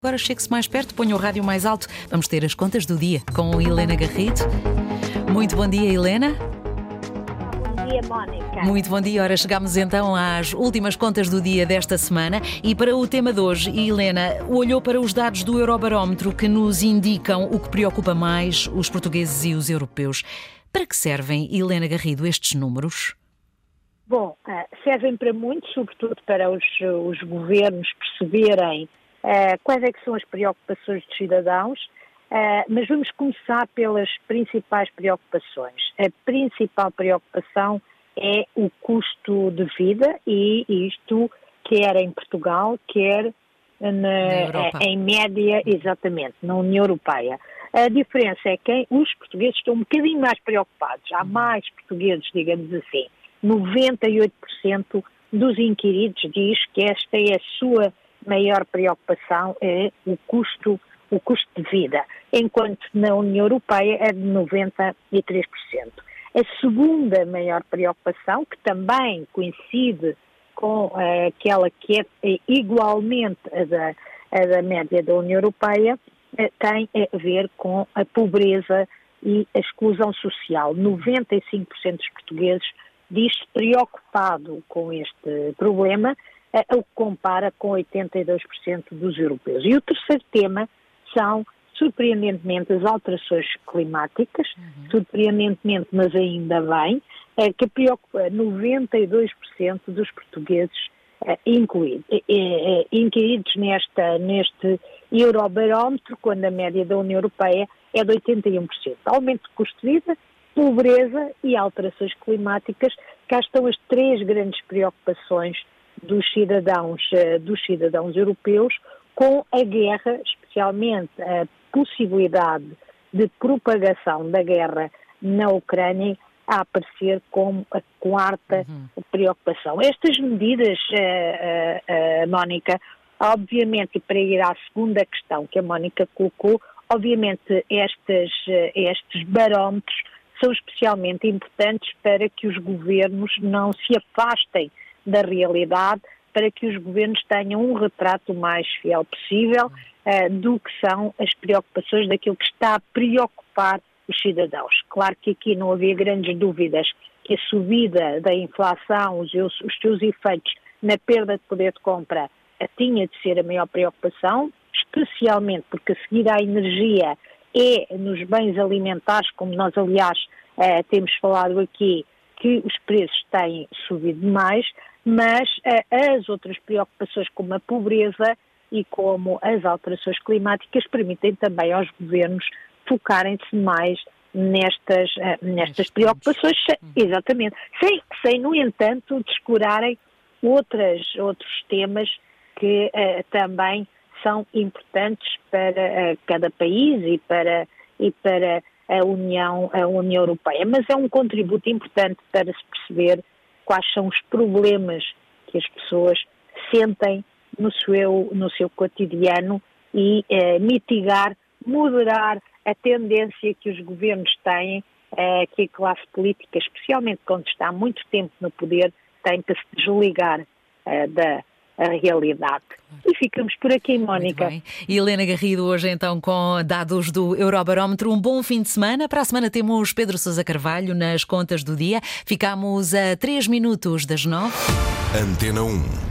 Agora chegue-se mais perto, ponha o rádio mais alto. Vamos ter as contas do dia com Helena Garrido. Muito bom dia, Helena. Bom dia, Mónica. Muito bom dia. Ora, chegamos então às últimas contas do dia desta semana e para o tema de hoje, Helena olhou para os dados do Eurobarómetro que nos indicam o que preocupa mais os portugueses e os europeus. Para que servem, Helena Garrido, estes números? Bom, eh, servem para muito, sobretudo para os, os governos perceberem quais é que são as preocupações dos cidadãos, uh, mas vamos começar pelas principais preocupações. A principal preocupação é o custo de vida e isto quer em Portugal, quer na, na em média, exatamente, na União Europeia. A diferença é que os portugueses estão um bocadinho mais preocupados. Há mais portugueses, digamos assim. 98% dos inquiridos diz que esta é a sua maior preocupação é o custo, o custo de vida, enquanto na União Europeia é de 93%. A segunda maior preocupação, que também coincide com uh, aquela que é igualmente a da, a da média da União Europeia, uh, tem a ver com a pobreza e a exclusão social. 95% dos portugueses diz-se preocupado com este problema é, o que compara com 82% dos europeus. E o terceiro tema são, surpreendentemente, as alterações climáticas, uhum. surpreendentemente, mas ainda bem, é, que preocupa 92% dos portugueses é, incluídos, incluídos nesta, neste Eurobarómetro, quando a média da União Europeia é de 81%. Aumento de custo de vida, pobreza e alterações climáticas, cá estão as três grandes preocupações dos cidadãos, eh, dos cidadãos europeus com a guerra, especialmente a possibilidade de propagação da guerra na Ucrânia a aparecer como a quarta uhum. preocupação. Estas medidas, uh, uh, uh, Mónica, obviamente, e para ir à segunda questão que a Mónica colocou, obviamente estes, estes barómetros são especialmente importantes para que os governos não se afastem da realidade para que os governos tenham um retrato mais fiel possível uh, do que são as preocupações daquilo que está a preocupar os cidadãos. Claro que aqui não havia grandes dúvidas que a subida da inflação, os, os seus efeitos na perda de poder de compra, uh, tinha de ser a maior preocupação, especialmente porque a seguir à energia é nos bens alimentares, como nós aliás uh, temos falado aqui, que os preços têm subido mais, mas uh, as outras preocupações, como a pobreza e como as alterações climáticas, permitem também aos governos focarem-se mais nestas, uh, nestas preocupações, exatamente, sem, sem, no entanto, descurarem outras, outros temas que uh, também são importantes para cada país e para, e para a União, a União Europeia. Mas é um contributo importante para se perceber quais são os problemas que as pessoas sentem no seu, no seu cotidiano e eh, mitigar, moderar a tendência que os governos têm, eh, que a classe política, especialmente quando está há muito tempo no poder, tem para se desligar eh, da, a realidade. E ficamos por aqui, Mónica. E Helena Garrido, hoje então com dados do Eurobarómetro. Um bom fim de semana. Para a semana temos Pedro Sousa Carvalho nas contas do dia. Ficamos a 3 minutos das 9. Antena 1.